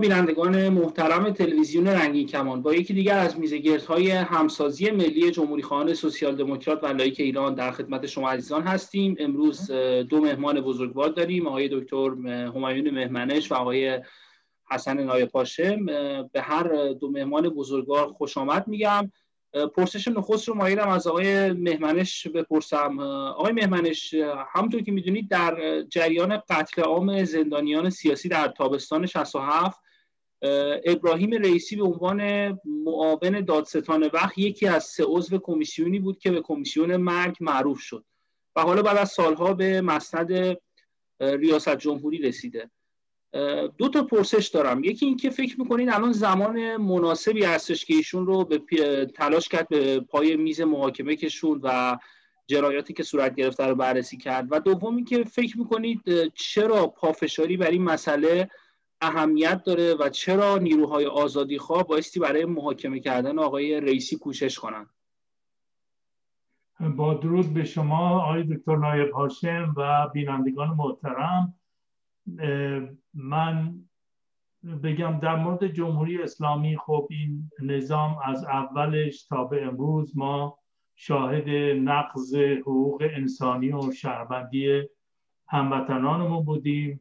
بینندگان محترم تلویزیون رنگین کمان با یکی دیگر از میزگردهای همسازی ملی جمهوری خواهان سوسیال دموکرات و لایک ایران در خدمت شما عزیزان هستیم. امروز دو مهمان بزرگوار داریم آقای دکتر همایون مهمنش و آقای حسن نایپاشم به هر دو مهمان بزرگوار خوش آمد میگم. پرسش نخست رو مایلم از آقای مهمنش بپرسم. آقای مهمنش همونطور که می‌دونید در جریان قتل عام زندانیان سیاسی در تابستان 67 ابراهیم رئیسی به عنوان معاون دادستان وقت یکی از سه عضو کمیسیونی بود که به کمیسیون مرگ معروف شد و حالا بعد از سالها به مسند ریاست جمهوری رسیده. دو تا پرسش دارم. یکی اینکه فکر می‌کنید الان زمان مناسبی هستش که ایشون رو به تلاش کرد به پای میز محاکمه کشوند و جنایاتی که صورت گرفته رو بررسی کرد. و دوم اینکه فکر می‌کنید چرا پافشاری بر این مسئله اهمیت داره و چرا نیروهای آزادی خواه بایستی برای محاکمه کردن آقای رئیسی کوشش کنند با درود به شما آقای دکتر نایب هاشم و بینندگان محترم. من بگم در مورد جمهوری اسلامی خب این نظام از اولش تا به امروز ما شاهد نقض حقوق انسانی و شهروندی هموطنانمون بودیم.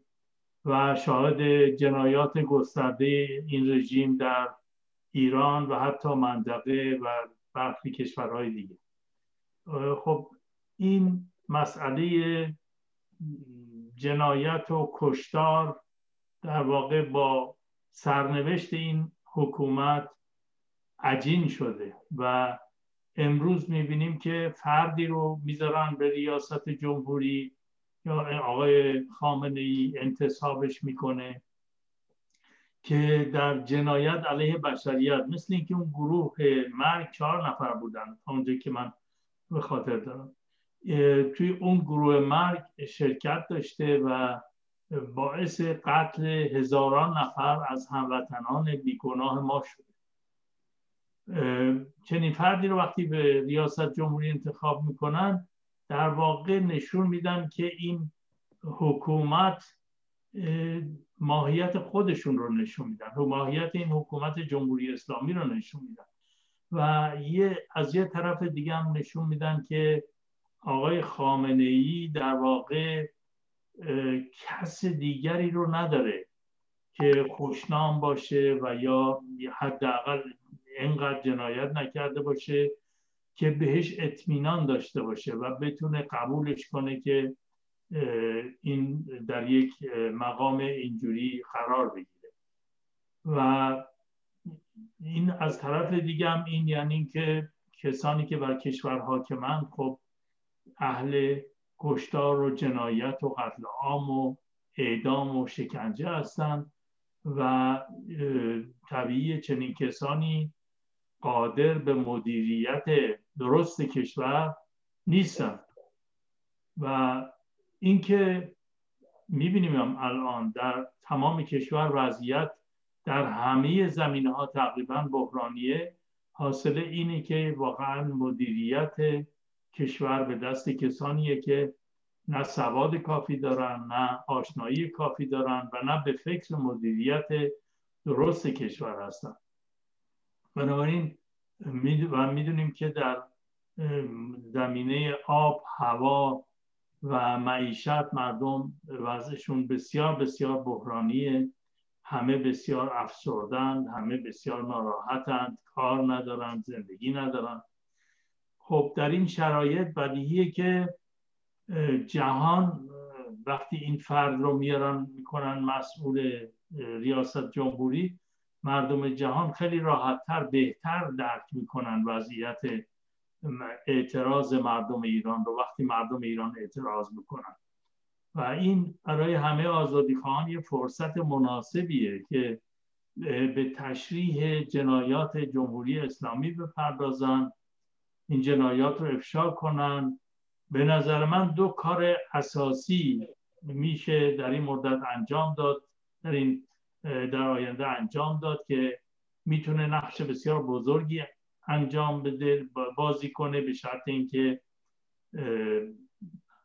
و شاهد جنایات گسترده این رژیم در ایران و حتی منطقه و برخی کشورهای دیگه. خب این مسئله جنایت و کشتار در واقع با سرنوشت این حکومت عجین شده و امروز می‌بینیم که فردی رو می‌ذارن به ریاست جمهوری آقای خامنه ای انتصابش می‌کنه که در جنایت علیه بشریت مثل اینکه اون گروه مرگ چهار نفر بودن اونجا که من به خاطر دارم. توی اون گروه مرگ شرکت داشته و باعث قتل هزاران نفر از هموطنان بیگناه ما شده. چنین فردی رو وقتی به ریاست جمهوری انتخاب می‌کنن در واقع نشون میدن که این حکومت ماهیت خودشون رو نشون میدن. و ماهیت این حکومت جمهوری اسلامی رو نشون میدن. و یه از یه طرف دیگه هم نشون میدن که آقای خامنه ای در واقع کس دیگری رو نداره که خوشنام باشه و یا حداقل اینقدر جنایت نکرده باشه که بهش اطمینان داشته باشه و بتونه قبولش کنه که این در یک مقام اینجوری قرار بگیره. و این از طرف دیگه هم این یعنی که کسانی که بر کشور حاکمند خب اهل کشتار و جنایت و قتل عام و اعدام و شکنجه هستند و طبیعی چنین کسانی قادر به مدیریت درست کشور نیستند و اینکه می‌بینیم الان در تمام کشور وضعیت در همه زمینه ها تقریبا بحرانیه حاصل اینه که واقعا مدیریت کشور به دست کسانیه که نه سواد کافی دارن نه آشنایی کافی دارن و نه به فکر مدیریت درست کشور هستن. بنابراین و می‌دونیم که در زمینه آب هوا و معیشت مردم وضعشون بسیار بسیار بحرانیه. همه بسیار افسردند همه بسیار ناراحتند کار ندارند زندگی ندارند خب در این شرایط بدیهیه که جهان وقتی این فرد رو میارن می‌کنن مسئول ریاست جمهوری مردم جهان خیلی راحتتر بهتر درک می‌کنن وضعیت اعتراض مردم ایران رو وقتی مردم ایران اعتراض می‌کنن. و این برای همه آزادی یه فرصت مناسبیه که به تشریح جنایات جمهوری اسلامی بپردازن این جنایات رو افشا کنن. به نظر من دو کار اساسی میشه در این مدت انجام داد در این در آینده انجام داد که می‌تونه نقش بسیار بزرگی انجام بده بازی کنه به شرط اینکه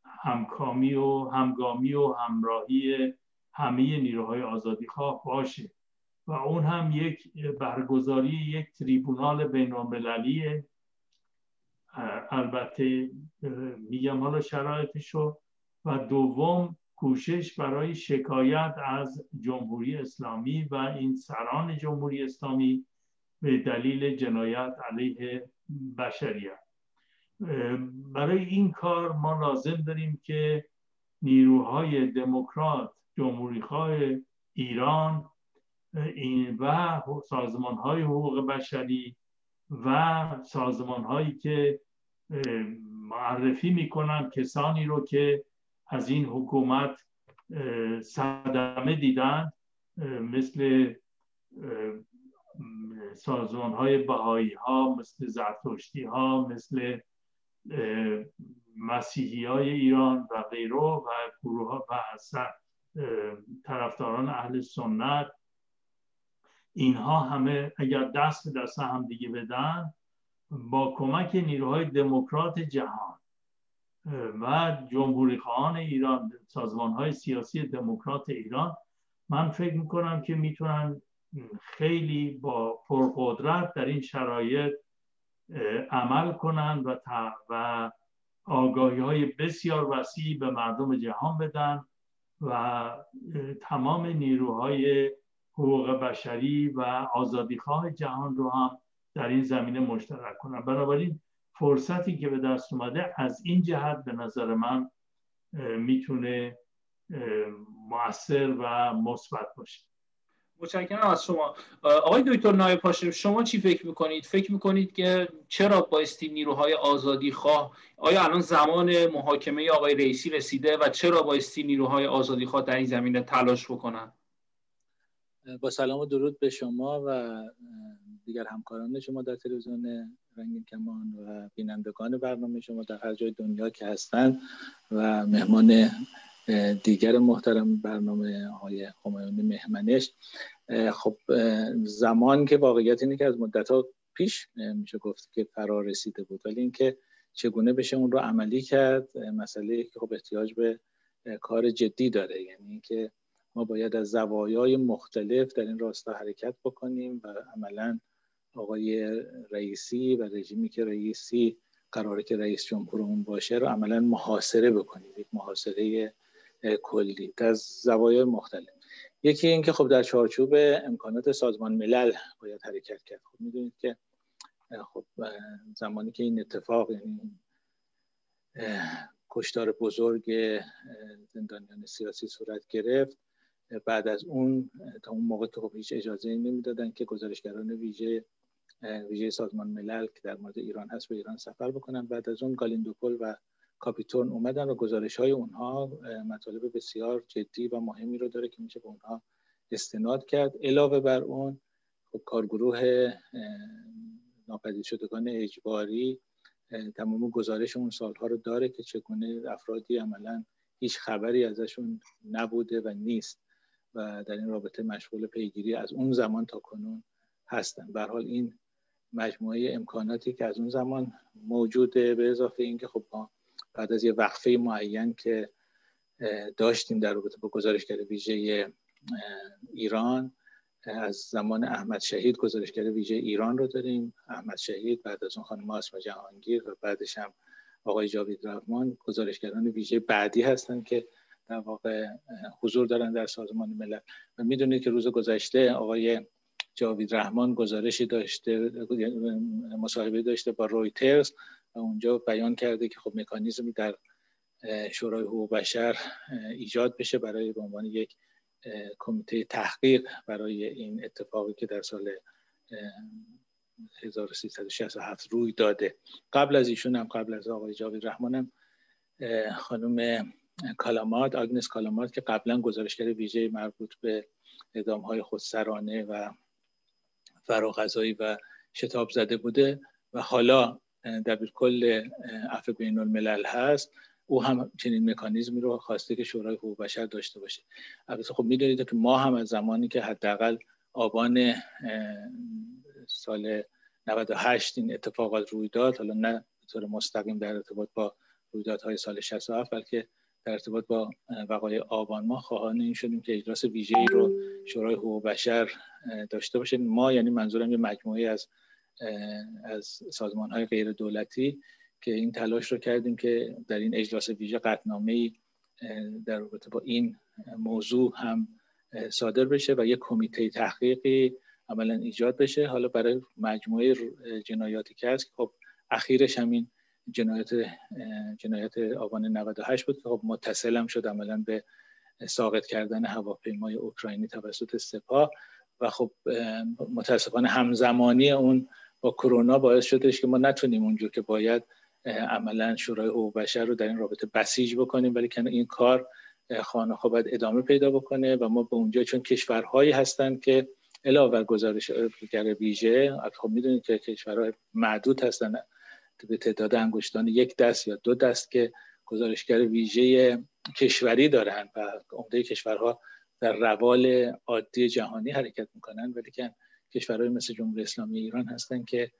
همکامی و همگامی و همراهی همه نیروهای آزادی خواه باشه. و اون هم یک برگزاری یک تریبونال بینالمللیه. البته میگم حالا شرایطشو. و دوم کوشش برای شکایت از جمهوری اسلامی و این سران جمهوری اسلامی به دلیل جنایت علیه بشریت. برای این کار ما لازم داریم که نیروهای دموکرات جمهوریخواه ایران و سازمان های حقوق بشری و سازمان هایی که معرفی می‌کنن کسانی رو که از این حکومت صدمه دیدن مثل سازمان های بهایی ها مثل زرتشتی ها مثل مسیحی های ایران و غیره و گروه ها و طرفداران اهل سنت. اینها همه اگر دست به دست هم دیگه بدن با کمک نیروهای دموکرات جهان و جمهوری خواهان ایران سازمان های سیاسی دموکرات ایران من فکر می‌کنم که می‌تونن خیلی با پرقدرت در این شرایط عمل کنند و, و آگاهی های بسیار وسیعی به مردم جهان بدن و تمام نیروهای حقوق بشری و آزادیخواه جهان رو هم در این زمینه مشترک کنن. بنابراین فرصتی که به دست اومده از این جهت به نظر من می‌تونه مؤثر و مثبت باشه. متشکرم از شما. آقای دکتر نایب پاشم شما چی فکر می‌کنید؟ فکر می‌کنید که چرا بایستی نیروهای آزادی خواه آیا الان زمان محاکمه آقای رئیسی رسیده و چرا بایستی نیروهای آزادی خواه در این زمینه تلاش بکنن؟ با سلام و درود به شما و دیگر همکاران شما در تلویزیون رنگین کمان و بینندگان برنامه شما در هر جای دنیا که هستند و مهمان دیگر محترم برنامه های خمایونی مهمنش. خب زمان که واقعیت اینه که از مدت ها پیش میشه گفت که فرار رسیده بود. ولی اینکه چگونه بشه اون رو عملی کرد مسئله که خب احتیاج به کار جدی داره. یعنی اینکه ما باید از زوایای مختلف در این راستا حرکت بکنیم و عملا آقای رئیسی و رژیمی که رئیسی قراره که رئیس جمهورمون باشه رو عملا محاصره بکنیم. یک محاصره کلی از زوایای مختلف. یکی این که خب در چارچوب امکانات سازمان ملل باید حرکت کرد. خب می‌دونید که خب زمانی که این اتفاق یعنی کشتار بزرگ زندانیان سیاسی صورت گرفت بعد از اون تا اون موقع که خب هیچ اجازه نمی‌دادن که گزارشگران ویژه ویژه سازمان ملل که در مورد ایران هست به ایران سفر بکنن. بعد از اون گالیندوپول و کاپیتون اومدن و گزارش های اونها مطالب بسیار جدی و مهمی رو داره که میشه به اونها استناد کرد. علاوه بر اون خب کارگروه ناپدید شدگان اجباری تمام گزارش اون سالها رو داره که چگونه افرادی عملا هیچ خبری ازشون نبوده و نیست و در این رابطه مشغول پیگیری از اون زمان تا کنون هستن. به حال این مجموعه امکاناتی که از اون زمان موجوده به اضافه اینکه خب ما بعد از یه وقفه معین که داشتیم در رابطه با گزارشگر ویژه ایران از زمان احمد شهید گزارشگر ویژه ایران رو داریم. احمد شهید بعد از اون خانم آسما جهانگیر و بعدش هم آقای جاوید رحمان گزارشگران ویژه بعدی هستند که در واقع حضور دارن در سازمان ملل. و می‌دونید که روز گذشته آقای جاوید رحمان گزارشی داشته مصاحبه داشته با رویترز اونجا بیان کرده که خب مکانیزمی در شورای حقوق بشر ایجاد بشه برای به عنوان یک کمیته تحقیق برای این اتفاقی که در سال 1367 روی داده. قبل از ایشون هم قبل از آقای جاوید رحمان هم خانم کالامات آگنس کالامات که قبلا گزارشگر ویژه مربوط به اعدام های خودسرانه و فراغذایی و شتاب زده بوده و حالا دبیر کل عفو بین الملل هست. او هم چنین مکانیزمی رو خواسته که شورای حقوق بشر داشته باشه. البته خب می‌دونید که ما هم از زمانی که حداقل آبان سال 98 این اتفاقات روی داد حالا نه به طور مستقیم در ارتباط با رویدادهای سال 67 بلکه در ارتباط با وقایع آبان ما خواهان این شدیم که اجلاس ویژه ای رو شورای حقوق بشر داشته باشه ما یعنی منظورم یه مجموعه از از سازمان های غیر دولتی که این تلاش رو کردیم که در این اجلاس ویژه قطنامه در رابطه با این موضوع هم صادر بشه و یک کمیته تحقیقی عملا ایجاد بشه. حالا برای مجموعه جنایاتی که هست خب اخیرش همین جنایت جنایت آبان 98 بود که خب متصل هم شد عملا به ساقط کردن هواپیمای اوکراینی توسط سپاه و خب متاسفانه همزمانی اون با کرونا باعث شدش که ما نتونیم اونجور که باید عملا شورای حقوق بشر رو در این رابطه بسیج بکنیم ولی که این کار خانه باید ادامه پیدا بکنه و ما به اونجا چون کشورهایی هستند که علاوه بر گزارشگر ویژه خب می‌دونید که کشورهای معدود هستن به تعداد انگشتان یک دست یا دو دست که گزارشگر ویژه کشوری دارن و عمده کشورها در روال عادی جهانی حرکت می‌کنن ولی که کشورهای مثل جمهوری اسلامی ایران هستن که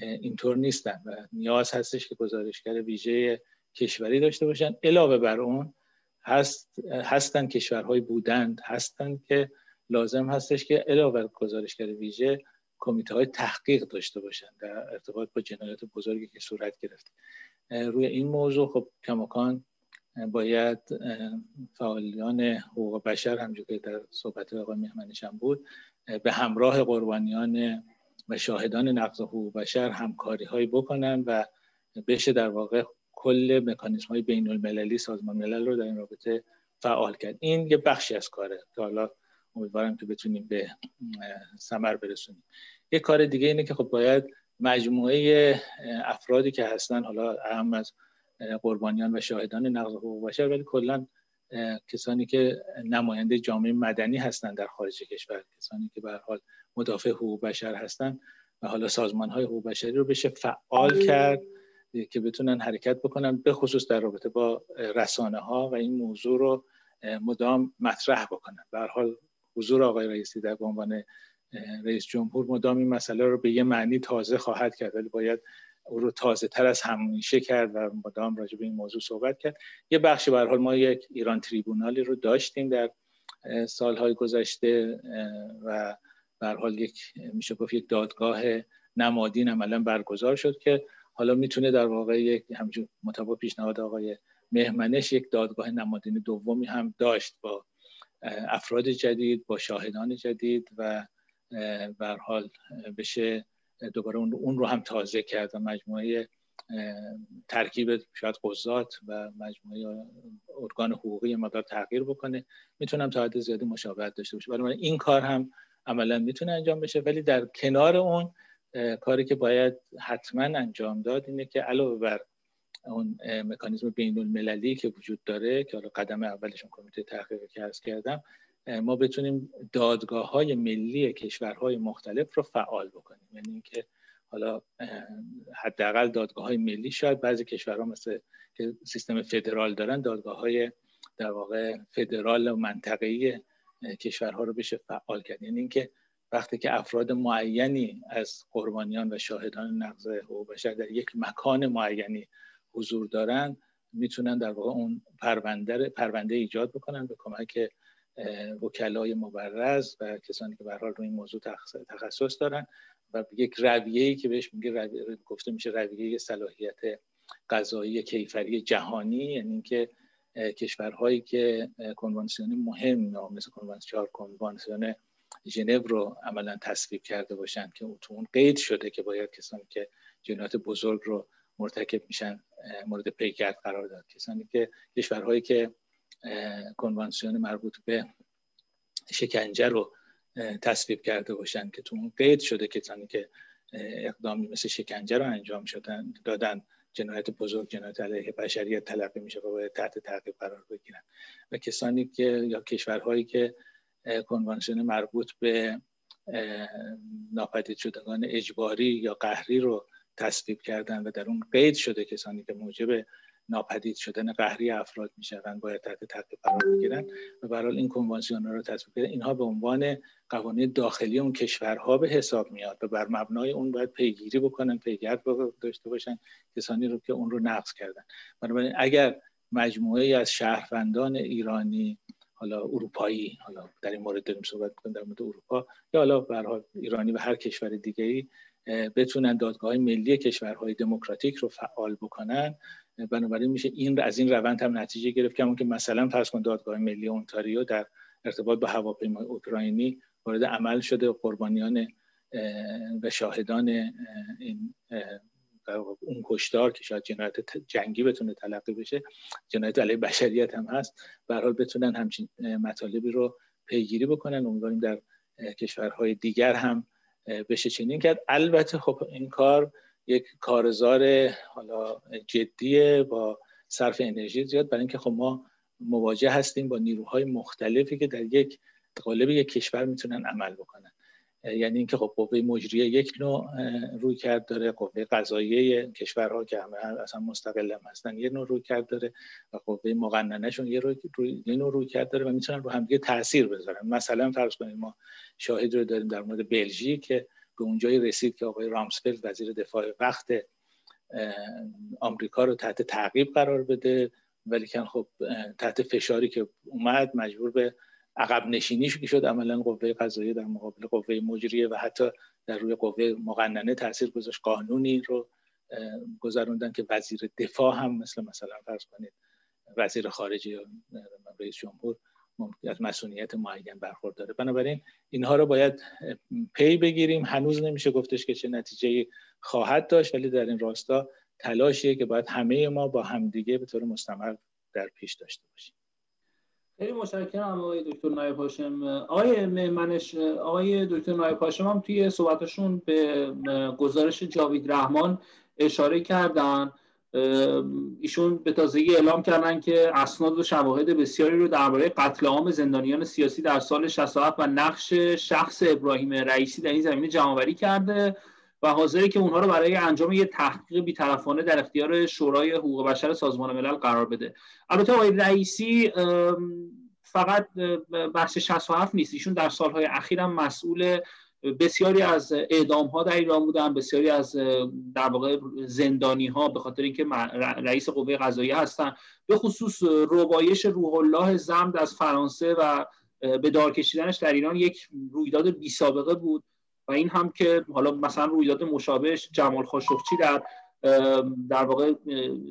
اینطور نیستن و نیاز هستش که گزارشگر ویژه کشوری داشته باشن. علاوه بر اون هست هستن کشورهای بودند هستند که لازم هستش که علاوه بر گزارشگر ویژه کمیته های تحقیق داشته باشن در ارتباط با جنایات بزرگی که صورت گرفته روی این موضوع خب کماکان باید فعالیان حقوق بشر همجور که در صحبت آقای مهمنش هم بود به همراه قربانیان و شاهدان نقض حقوق بشر همکاری هایی بکنن و بشه در واقع کل مکانیزم های بین المللی سازمان ملل رو در این رابطه فعال کرد. این یه بخشی از کاره که حالا امیدوارم که بتونیم به ثمر برسونیم. یه کار دیگه اینه که خب باید مجموعه افرادی که هستن حالا اهم از قربانیان و شاهدان نقض حقوق بشر ولی کلا کسانی که نماینده جامعه مدنی هستند در خارج کشور کسانی که به حال مدافع حقوق بشر هستند و حالا سازمان های حقوق بشری رو بشه فعال کرد که بتونن حرکت بکنن به خصوص در رابطه با رسانه ها و این موضوع رو مدام مطرح بکنن. به حال حضور آقای رئیسی در عنوان رئیس جمهور مدام این مسئله رو به یه معنی تازه خواهد کرد ولی باید او رو تازه تر از همیشه کرد و مدام راجع به این موضوع صحبت کرد. یه بخشی به حال ما یک ایران تریبونالی رو داشتیم در سالهای گذشته و به حال یک میشه گفت یک دادگاه نمادین عملا برگزار شد که حالا می‌تونه در واقع یک همچون مطابق پیشنهاد آقای مهمنش یک دادگاه نمادین دومی هم داشت با افراد جدید با شاهدان جدید و به حال بشه دوباره اون رو هم تازه کرد و مجموعه ترکیب شاید قضات و مجموعه ارگان حقوقی مقدار تغییر بکنه. می‌تونم تا حد زیادی مشابهت داشته باشه ولی این کار هم عملا می‌تونه انجام بشه. ولی در کنار اون کاری که باید حتما انجام داد اینه که علاوه بر اون مکانیزم بین المللی که وجود داره که حالا قدم اولشون کمیته تحقیقی که عرض کردم ما بتونیم دادگاه های ملی کشورهای مختلف رو فعال بکنیم. یعنی اینکه حالا حداقل دادگاه های ملی شاید بعضی کشورها مثل که سیستم فدرال دارن دادگاه های در واقع فدرال و منطقه‌ای کشورها رو بشه فعال کرد. یعنی اینکه وقتی که افراد معینی از قربانیان و شاهدان نقض حقوق بشر در یک مکان معینی حضور دارن می‌تونن در واقع اون پرونده پرونده ایجاد بکنن به کمک وکلای مبرز و کسانی که به حال روی این موضوع تخصص دارن و یک رویه‌ای که بهش میگه رویه گفته میشه رویه صلاحیت قضایی کیفری جهانی یعنی اینکه کشورهایی که کنوانسیون مهم مثل کنوانسیون کنوانسیون ژنو رو عملا تصویب کرده باشن که تو اون قید شده که باید کسانی که جنایت بزرگ رو مرتکب میشن مورد پیگرد قرار داد. کسانی که کشورهایی که کنوانسیون مربوط به شکنجه رو تصویب کرده باشن که تو اون قید شده کسانی که اقدامی مثل شکنجه رو انجام شدن دادن جنایت بزرگ جنایت علیه بشریت تلقی میشه و باید تحت تعقیب قرار بگیرن. و کسانی که یا کشورهایی که کنوانسیون مربوط به ناپدید شدگان اجباری یا قهری رو تصویب کردن و در اون قید شده کسانی که موجب ناپدید شدن قهری افراد می‌شوند باید تحت تعقیب قرار بگیرن و برحال این کنوانسیون رو تصویب کردن اینها به عنوان قوانین داخلی اون کشورها به حساب میاد و بر مبنای اون باید پیگیری بکنن پیگرد داشته باشن کسانی رو که اون رو نقض کردن. بنابراین اگر مجموعه از شهروندان ایرانی حالا اروپایی حالا در این مورد داریم صحبت کنیم در مورد اروپا یا حالا به ایرانی و هر کشور دیگه ای بتونن دادگاه ملی کشورهای دموکراتیک رو فعال بکنن. بنابراین میشه این از این روند هم نتیجه گرفت که که مثلا فرض کن دادگاه ملی اونتاریو در ارتباط با هواپیمای اوکراینی وارد عمل شده قربانیان و شاهدان این اون کشتار که شاید جنایت جنگی بتونه تلقی بشه جنایت علیه بشریت هم هست به حال بتونن همچین مطالبی رو پیگیری بکنن. امیدواریم در کشورهای دیگر هم بشه چنین کرد. البته خب این کار یک کارزار حالا جدیه با صرف انرژی زیاد. برای اینکه خب ما مواجه هستیم با نیروهای مختلفی که در یک قالب یک کشور می‌تونن عمل بکنن. یعنی اینکه خب قوه مجریه یک نوع روی کرد داره قوه قضاییه کشورها که همه اصلا مستقل هم هستن یه نوع روی کرد داره و قوه مقننهشون یه, روی، روی، یه نوع روی کرد داره و می‌تونن رو همدیگه تاثیر بذارن. مثلا فرض کنید ما شاهد رو داریم در مورد بلژیک که به اونجایی رسید که آقای رامسفلد وزیر دفاع وقت آمریکا رو تحت تعقیب قرار بده ولی خب تحت فشاری که اومد مجبور به عقب نشینی شد عملا قوه قضاییه در مقابل قوه مجریه و حتی در روی قوه مقننه تاثیر گذاشت. قانونی رو گذروندن که وزیر دفاع هم مثل مثلا فرض کنید وزیر خارجه یا رئیس جمهور از مسئولیت معین برخورداره بنابراین اینها رو باید پی بگیریم. هنوز نمیشه گفتش که چه نتیجه خواهد داشت ولی در این راستا تلاشیه که باید همه ما با همدیگه به طور مستمر در پیش داشته باشیم. خیلی متشکرم آقای دکتر نایب هاشم. آقای منش آقای دکتر نایب هاشم هم توی صحبتشون به گزارش جاوید رحمان اشاره کردن. ایشون به تازگی اعلام کردن که اسناد و شواهد بسیاری رو درباره قتل عام زندانیان سیاسی در سال 67 و نقش شخص ابراهیم رئیسی در این زمینه جمعآوری کرده. و حاضره که اونها رو برای انجام یه تحقیق بیطرفانه در اختیار شورای حقوق بشر سازمان ملل قرار بده. البته آقای رئیسی فقط بخش 67 نیست. ایشون در سالهای اخیر هم مسئول بسیاری از اعدام ها در ایران بودن بسیاری از در واقع زندانی ها به خاطر اینکه رئیس قوه قضاییه هستن. به خصوص روایش روح الله زمد از فرانسه و به دار کشیدنش در ایران یک رویداد بی سابقه بود. و این هم که حالا مثلا رویداد مشابهش جمال خاشقچی در در واقع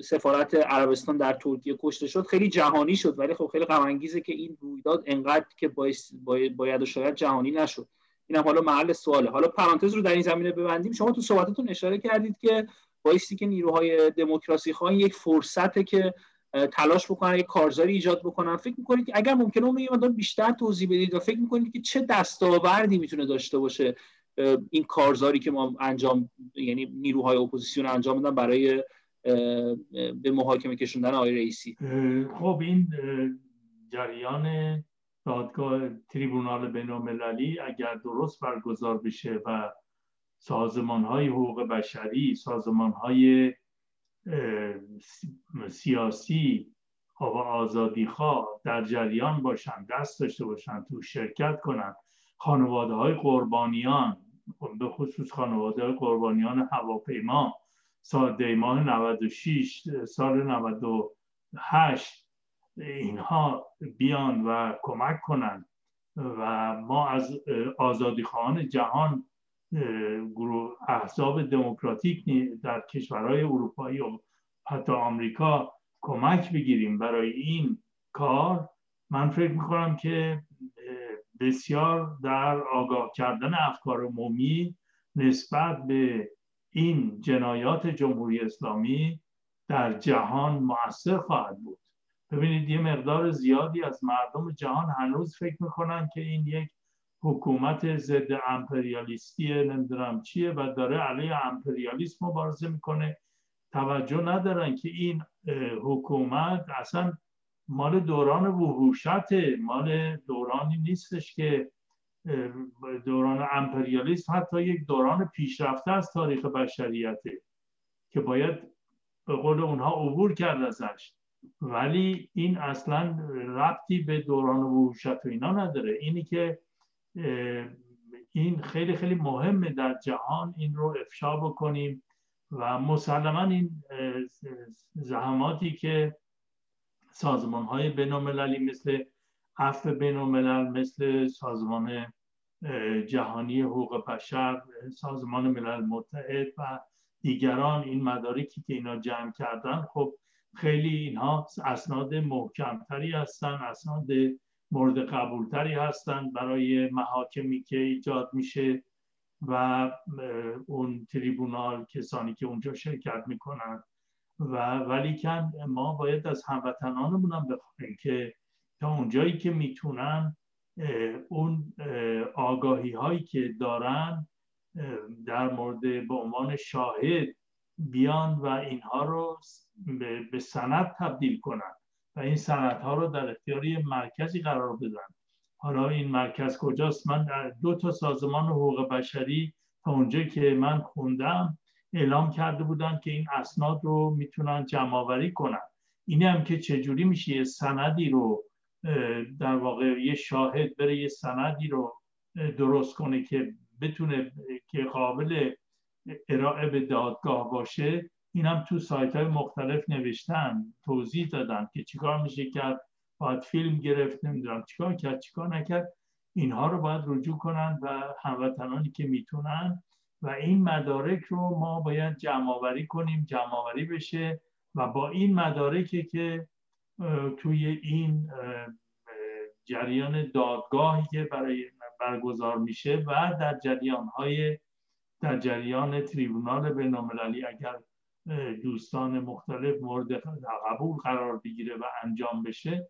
سفارت عربستان در ترکیه کشته شد. خیلی جهانی شد ولی خب خیلی غم انگیزه که این رویداد انقدر که باید و شاید جهانی نشد. این هم حالا محل سواله. حالا پرانتز رو در این زمینه ببندیم. شما تو صحبتتون اشاره کردید که بایستی که نیروهای دموکراسی خواهی یک فرصته که تلاش بکنن یک کارزاری ایجاد بکنن فکر می‌کنید که اگر ممکنه اون بیشتر توضیح بدید و فکر می‌کنید که چه دستاوردی می‌تونه داشته باشه؟ این کارزاری که ما انجام یعنی نیروهای اپوزیسیون انجام دادن برای به محاکمه کشوندن آقای رئیسی. خب این جریان دادگاه تریبونال بینالمللی اگر درست برگزار بشه و سازمان های حقوق بشری سازمان های سیاسی و آزادی خواه در جریان باشن دست داشته باشن تو شرکت کنن. خانواده های قربانیان به خصوص خانواده قربانیان هواپیما سال دیماه 96 سال 98 اینها بیان و کمک کنند و ما از آزادی خواهان جهان گروه احزاب دموکراتیک در کشورهای اروپایی و حتی آمریکا کمک بگیریم. برای این کار من فکر می‌کنم که بسیار در آگاه کردن افکار عمومی نسبت به این جنایات جمهوری اسلامی در جهان مؤثر خواهد بود. ببینید یه مقدار زیادی از مردم جهان هنوز فکر می‌کنن که این یک حکومت ضد امپریالیستی نمی‌دونم چیه و داره علیه امپریالیسم مبارزه می‌کنه. توجه ندارن که این حکومت اصلا مال دوران وحوشت مال دورانی نیستش که دوران امپریالیسم حتی یک دوران پیشرفته از تاریخ بشریته که باید به قول اونها عبور کرد ازش. ولی این اصلا ربطی به دوران وحوشت و اینا نداره. اینی که این خیلی خیلی مهمه در جهان این رو افشا بکنیم و مسلما این زحماتی که سازمان های بینالمللی مثل عفو بینالملل مثل سازمان جهانی حقوق بشر سازمان ملل متحد و دیگران این مدارکی که اینا جمع کردن خب خیلی اینها اسناد محکمتری هستن اسناد مورد قبولتری هستند برای محاکمی که ایجاد میشه و اون تریبونال کسانی که اونجا شرکت می‌کنن. و ولیکن ما باید از هموطنانمون هم بخواهیم که تا اونجایی که می‌تونن اون آگاهی هایی که دارن در مورد به عنوان شاهد بیان و اینها رو به سند تبدیل کنن و این ها رو در اختیار مرکزی قرار بدن. حالا این مرکز کجاست؟ من دو تا سازمان حقوق بشری تا اونجا که من خوندم اعلام کرده بودن که این اسناد رو می‌تونن جمع آوری کنن. این هم که چجوری میشه یه سندی رو در واقع یه شاهد بره یه سندی رو درست کنه که بتونه که قابل ارائه به دادگاه باشه این هم تو سایت های مختلف نوشتن توضیح دادن که چیکار میشه کرد باید فیلم گرفت نمی‌دونم چیکار کرد چیکار نکرد. اینها رو باید رجوع کنن و هموطنانی که می‌تونن و این مدارک رو ما باید جمع آوری کنیم جمع آوری بشه و با این مدارکی که توی این جریان دادگاهی که برای برگزار میشه و در جریان های در جریان تریبونال بینالمللی اگر دوستان مختلف مورد قبول قرار بگیره و انجام بشه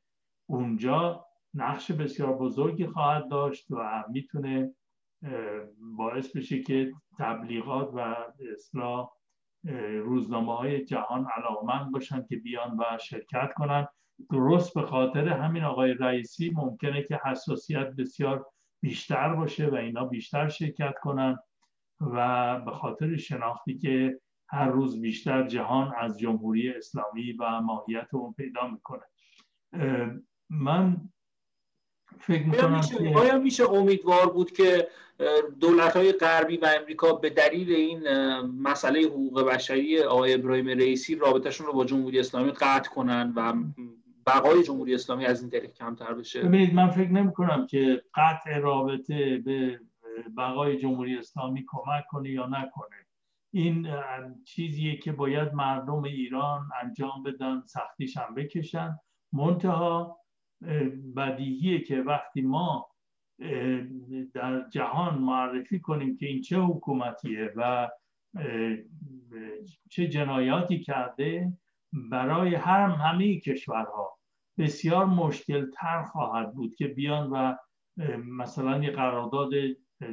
اونجا نقش بسیار بزرگی خواهد داشت و می‌تونه باعث بشه که تبلیغات و اصلاح روزنامه های جهان علاقمند باشن که بیان و شرکت کنن. درست به خاطر همین آقای رئیسی ممکنه که حساسیت بسیار بیشتر باشه و اینا بیشتر شرکت کنن و به خاطر شناختی که هر روز بیشتر جهان از جمهوری اسلامی و ماهیت اون پیدا می‌کنه. من فکر می‌کنم که آیا میشه امیدوار بود که دولت های غربی و امریکا به دلیل این مسئله حقوق بشری آقای ابراهیم رئیسی رابطهشون رو با جمهوری اسلامی قطع کنن و بقای جمهوری اسلامی از این طریق کمتر بشه؟ ببینید من فکر نمی کنم که قطع رابطه به بقای جمهوری اسلامی کمک کنه یا نکنه. این چیزیه که باید مردم ایران انجام بدن سختیش هم بکشن. منتها بدیهیه که وقتی ما در جهان معرفی کنیم که این چه حکومتیه و چه جنایاتی کرده برای هر همه کشورها بسیار مشکل تر خواهد بود که بیان و مثلا یه قرارداد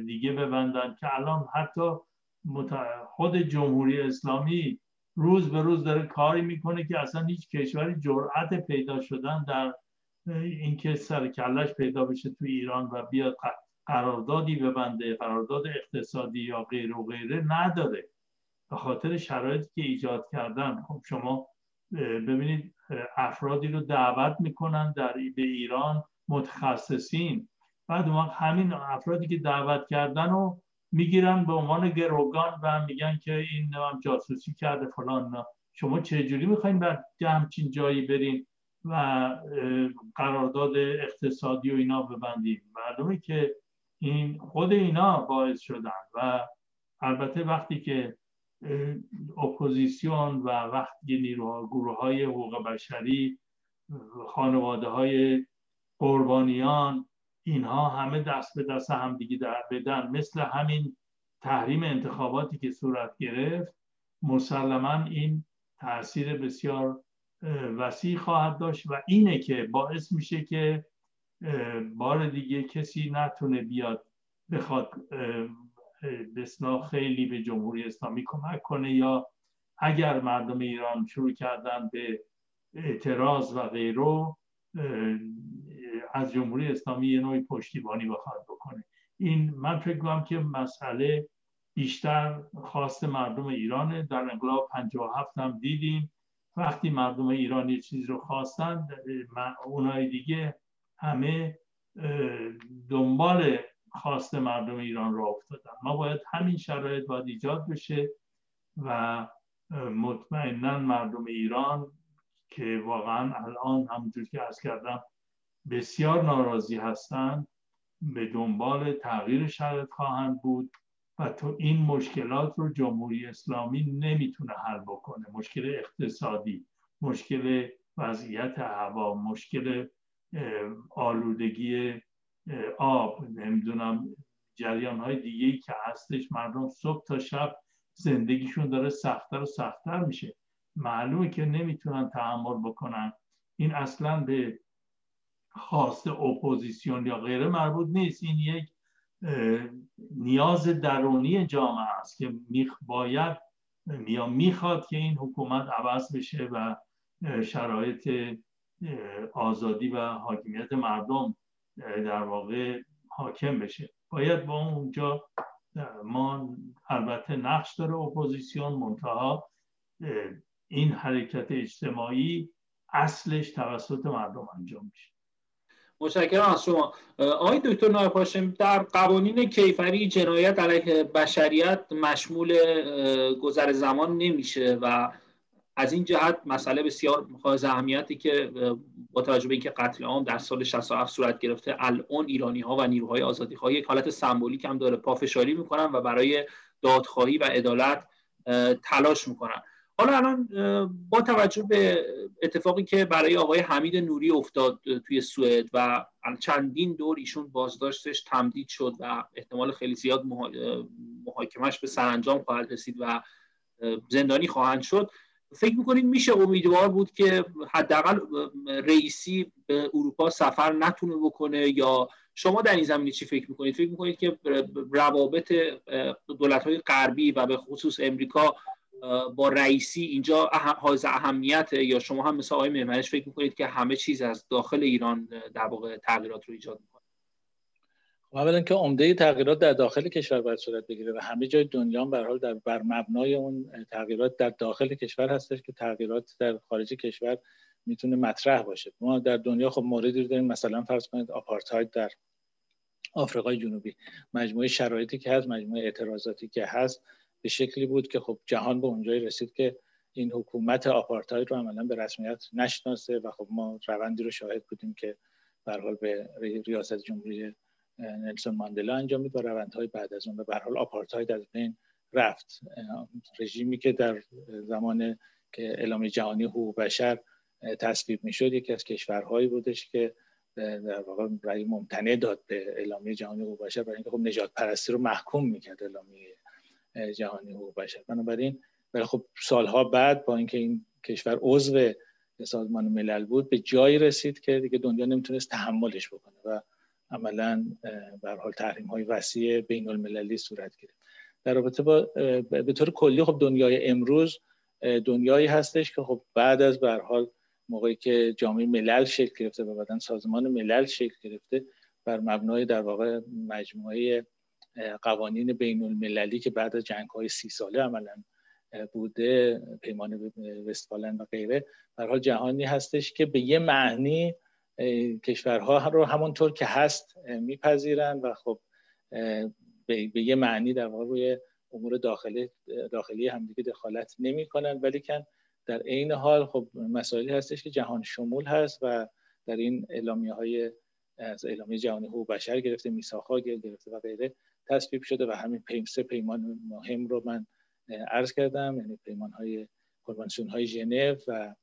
دیگه ببندن که الان حتی خود جمهوری اسلامی روز به روز داره کاری می‌کنه که اصلا هیچ کشوری جرأت پیدا شدن در اینکه سر کلش پیدا بشه تو ایران و بیاد قراردادی ببنده قرارداد اقتصادی یا غیر و غیره نداره. به خاطر شرایطی که ایجاد کردن خب شما ببینید افرادی رو دعوت می‌کنن در به ایران متخصصین. بعد همین افرادی که دعوت کردن رو می‌گیرن به عنوان گروگان و میگن که این هم جاسوسی کرده فلان شما چه جوری می‌خواین بر همچین جایی برین؟ و قرارداد اقتصادی و اینا ببندیم. معلومه که این خود اینا باعث شدن و البته وقتی که اپوزیسیون و وقتی نیروها گروه های حقوق بشری خانواده های قربانیان اینها همه دست به دست همدیگه در بدن. مثل همین تحریم انتخاباتی که صورت گرفت مسلما این تاثیر بسیار وسیع خواهد داشت و اینه که باعث میشه که بار دیگه کسی نتونه بیاد بخواد بسنا خیلی به جمهوری اسلامی کمک کنه یا اگر مردم ایران شروع کردن به اعتراض و غیره از جمهوری اسلامی یه نوعی پشتیبانی بخواد بکنه. این من فکر کنم که مسئله بیشتر خواست مردم ایرانه. در انقلاب 57 هم دیدیم. وقتی مردم ایران یه چیز رو خواستن اونای دیگه همه دنبال خواست مردم ایران را افتادن. ما باید همین شرایط باید ایجاد بشه و مطمئنا مردم ایران که واقعا الان همونجور که از کردم بسیار ناراضی هستند به دنبال تغییر شرط خواهند بود. و تو این مشکلات رو جمهوری اسلامی نمی‌تونه حل بکنه. مشکل اقتصادی مشکل وضعیت هوا مشکل آلودگی آب نمی‌دونم جریان های دیگه ای که هستش مردم صبح تا شب زندگیشون داره سختتر و سختتر میشه. معلومه که نمی‌تونن تحمل بکنن. این اصلا به خواست اپوزیسیون یا غیره مربوط نیست. این یک نیاز درونی جامعه است که باید یا می‌خواد که این حکومت عوض بشه و شرایط آزادی و حاکمیت مردم در واقع حاکم بشه. باید با اونجا ما البته نقش داره اپوزیسیون منتها این حرکت اجتماعی اصلش توسط مردم انجام میشه. متشکرم از شما. آقای دکتر نایب در قوانین کیفری جنایت علیه بشریت مشمول گذر زمان نمیشه و از این جهت مسئله بسیار حائز اهمیتی که با توجه به اینکه قتل عام در سال 67 صورت گرفته الان ایرانی ها و نیروهای آزادی خواهی یک حالت سمبولیک هم داره. پافشاری می‌کنن و برای دادخواهی و عدالت تلاش می‌کنن. حالا الان با توجه به اتفاقی که برای آقای حمید نوری افتاد توی سوئد و چندین دور ایشون بازداشتش تمدید شد و احتمال خیلی زیاد محاکمش به سرانجام خواهد رسید و زندانی خواهند شد. فکر می‌کنید میشه امیدوار بود که حداقل رئیسی به اروپا سفر نتونه بکنه یا شما در این زمینه چی فکر می‌کنید؟ فکر می‌کنید که روابط دولت های غربی و به خصوص امریکا با رئیسی اینجا حائز اهمیت یا شما هم مثل آقای مهمنش فکر می‌کنید که همه چیز از داخل ایران در واقع تغییرات رو ایجاد می‌کنه؟ خب، اولا که عمده تغییرات در داخل کشور باید صورت بگیره و همه جای دنیا به حال در بر مبنای اون تغییرات در داخل کشور هستش که تغییرات در خارج کشور می‌تونه مطرح باشه. ما در دنیا خب موردی داریم مثلا فرض کنید آپارتاید در آفریقای جنوبی. مجموعه شرایطی که هست مجموعه اعتراضاتی که هست به شکلی بود که خب جهان به اونجایی رسید که این حکومت آپارتاید رو عملا به رسمیت نشناسه و خب ما روندی رو شاهد بودیم که به حال به ریاست جمهوری نلسون ماندلا انجام و روندهای بعد از اون به حال آپارتاید از بین رفت. رژیمی که در زمان که اعلامیه جهانی حقوق بشر تصویب می‌شد یکی از کشورهایی بودش که در واقع رأی ممتنع داد به اعلامیه جهانی حقوق بشر برای اینکه خب نجات پرستی رو محکوم می‌کرد اعلامیه جهانی حقوق بشر. بنابراین ولی خب سالها بعد با اینکه این کشور عضو سازمان ملل بود به جایی رسید که دیگه دنیا نمی‌تونست تحملش بکنه و عملا به حال تحریم های وسیع بین المللی صورت گرفت. در رابطه با به طور کلی خب دنیای امروز دنیایی هستش که خب بعد از به حال موقعی که جامعه ملل شکل گرفته و بعدا سازمان ملل شکل گرفته بر مبنای در واقع مجموعه قوانین بین المللی که بعد از جنگ های سی ساله عملا بوده پیمان وستفالن و غیره در حال جهانی هستش که به یه معنی کشورها رو همونطور که هست میپذیرن و خب به یه معنی در واقع روی امور داخلی داخلی همدیگه دخالت نمی‌کنن. ولی کن در عین حال خب مسائلی هستش که جهان شمول هست و در این اعلامیه های از اعلامیه جهانی حقوق بشر گرفته میثاقها گرفته و غیره. تصویب شده و همین پیم سه پیمان مهم رو من عرض کردم. یعنی پیمان های کنوانسیون های ژنو و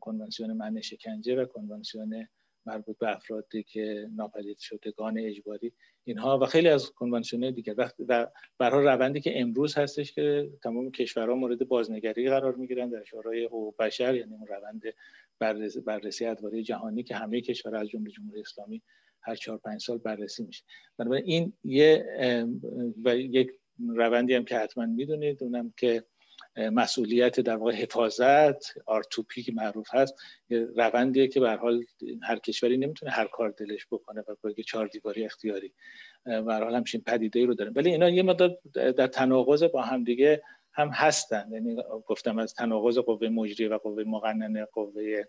کنوانسیون من شکنجه و کنوانسیون مربوط به افرادی که ناپدید شدگان اجباری اینها و خیلی از کنوانسیون دیگر. و برای روندی که امروز هستش که تمام کشورها مورد بازنگری قرار می‌گیرن در شورای حقوق بشر یعنی اون روند بررسی ادواری جهانی که همه کشورها از جمله جمهوری اسلامی هر چهار پنج سال بررسی میشه. بنابراین این یه و یک روندی هم که حتما می‌دونید اونم که مسئولیت در واقع حفاظت R2P که معروف هست روندیه که به حال هر کشوری نمی‌تونه هر کار دلش بکنه و با چهار دیواری اختیاری. به حال همچین پدیده ای رو داریم ولی اینا یه مدت در تناقض با هم دیگه هم هستن. یعنی گفتم از تناقض قوه مجریه و قوه مقننه قوه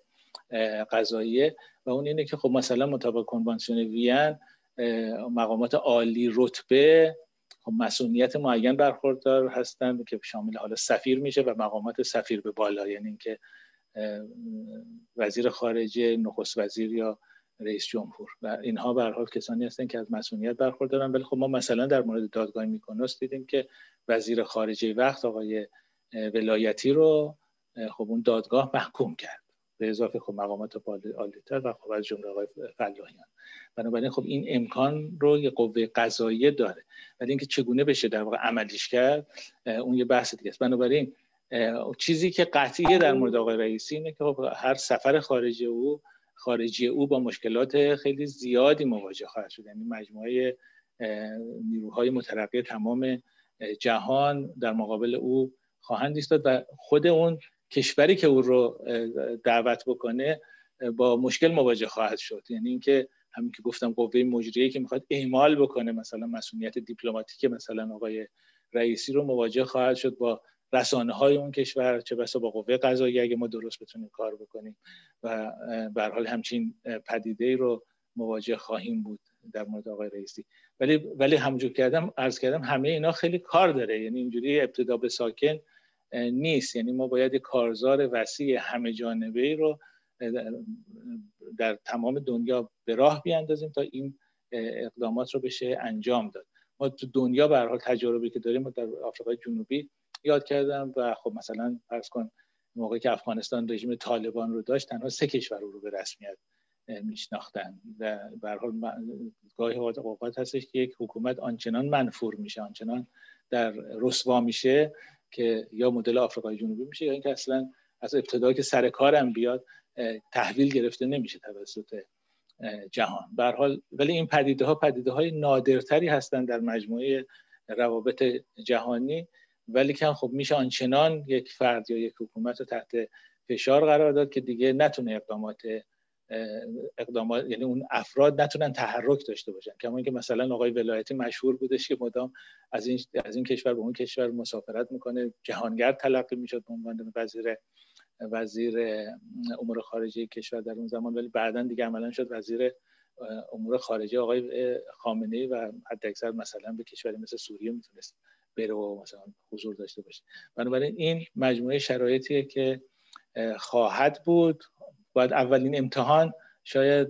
قضاییه. و اون اینه که خب مثلا مطابق کنوانسیون وین مقامات عالی رتبه خب مسئولیت معین برخوردار هستند که شامل حالا سفیر میشه و مقامات سفیر به بالا. یعنی اینکه وزیر خارجه نخست وزیر یا رئیس جمهور. و اینها به حال کسانی هستن که از مسئولیت برخوردارن. ولی خب ما مثلا در مورد دادگاه میکنوس دیدیم که وزیر خارجه وقت آقای ولایتی رو خب اون دادگاه محکوم کرد. به اضافه خب مقامات عالیتر و خب از جمله آقای فلاحیان. بنابراین خب این امکان رو یه قوه قضاییه داره. ولی اینکه چگونه بشه در واقع عملیش کرد اون یه بحث دیگه است. بنابراین چیزی که قطعیه در مورد آقای رئیسی اینه که خب هر سفر خارجی او خارجی او با مشکلات خیلی زیادی مواجه خواهد شد. یعنی مجموعه نیروهای مترقی تمام جهان در مقابل او خواهند ایستاد و خود اون کشوری که او رو دعوت بکنه با مشکل مواجه خواهد شد. یعنی اینکه همین که گفتم قوه مجریه که می‌خواد اعمال بکنه مثلا مسئولیت دیپلماتیک مثلا آقای رئیسی رو مواجه خواهد شد با رسانه های اون کشور چه بسا با قوه قضایی اگه ما درست بتونیم کار بکنیم. و به حال همچین پدیده رو مواجه خواهیم بود در مورد آقای رئیسی. ولی ولی همونجور کردم عرض کردم همه اینا خیلی کار داره. یعنی اینجوری ابتدا به ساکن نیست. یعنی ما باید کارزار وسیع همه جانبه رو در تمام دنیا به راه بیاندازیم تا این اقدامات رو بشه انجام داد. ما تو دنیا به حال تجاربی که داریم در آفریقای جنوبی یاد کردم و خب مثلا فرض کن موقعی که افغانستان رژیم طالبان رو داشت تنها سه کشور رو به رسمیت میشناختن و به حال گاهی اوقات هستش که یک حکومت آنچنان منفور میشه آنچنان در رسوا میشه که یا مدل آفریقای جنوبی میشه یا اینکه اصلا از ابتدا که سر کارم بیاد تحویل گرفته نمیشه توسط جهان. به حال ولی این پدیده ها پدیده های نادرتری هستند در مجموعه روابط جهانی. ولی که خب میشه آنچنان یک فرد یا یک حکومت رو تحت فشار قرار داد که دیگه نتونه اقدامات اقدامات یعنی اون افراد نتونن تحرک داشته باشن. کما اینکه مثلا آقای ولایتی مشهور بودش که مدام از این از این کشور به اون کشور مسافرت می‌کنه. جهانگرد تلقی می‌شد به عنوان وزیر وزیر امور خارجه کشور در اون زمان ولی بعدا دیگه عملا شد وزیر امور خارجه آقای خامنه ای و حد اکثر مثلا به کشوری مثل سوریه می‌تونست بره و مثلا حضور داشته باشه. بنابراین این مجموعه شرایطیه که خواهد بود. باید اولین امتحان شاید